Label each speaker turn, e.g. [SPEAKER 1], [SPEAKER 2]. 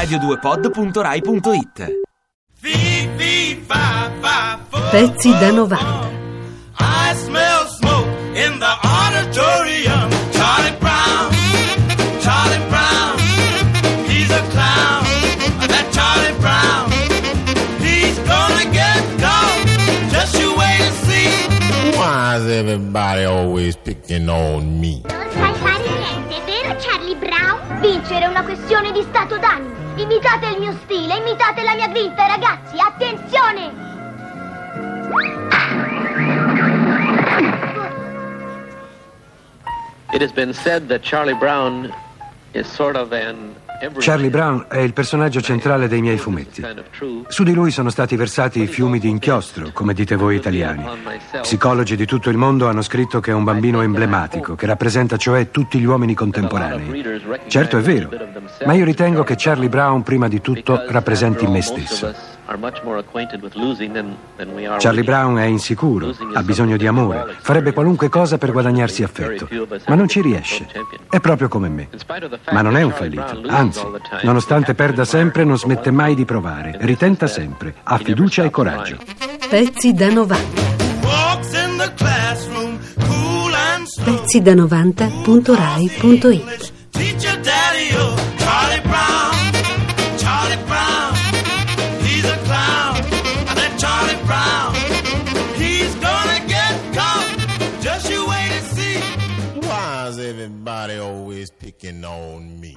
[SPEAKER 1] radio2pod.rai.it
[SPEAKER 2] Pezzi da 90.
[SPEAKER 3] I smell smoke in the auditorium. Charlie Brown, Charlie Brown, he's a clown. That Charlie Brown, he's gonna get caught. Just you wait and see.
[SPEAKER 4] Why is everybody always picking on me?
[SPEAKER 5] Vincere è una questione di stato d'animo. Imitate il mio stile, imitate la mia grinta, ragazzi, attenzione!
[SPEAKER 6] It has been said that Charlie Brown is sort of an.
[SPEAKER 7] Charlie Brown è il personaggio centrale dei miei fumetti. Su di lui sono stati versati fiumi di inchiostro, come dite voi italiani. Psicologi di tutto il mondo hanno scritto che è un bambino emblematico, che rappresenta cioè tutti gli uomini contemporanei. Certo è vero, ma io ritengo che Charlie Brown prima di tutto rappresenti me stesso. Charlie Brown è insicuro, ha bisogno di amore, farebbe qualunque cosa per guadagnarsi affetto, ma non ci riesce. È proprio come me. Ma non è un fallito, anzi, nonostante perda sempre, non smette mai di provare, ritenta sempre, ha fiducia e coraggio.
[SPEAKER 2] Pezzi da 90.
[SPEAKER 3] Walks in the classroom, cool and slow.
[SPEAKER 2] Pezzi da 90.rai.it
[SPEAKER 3] Teacher daddy, oh, Charlie Brown, Charlie Brown, he's a clown. That Charlie Brown, he's gonna get caught. Just you wait and see.
[SPEAKER 4] Why is everybody always picking on me?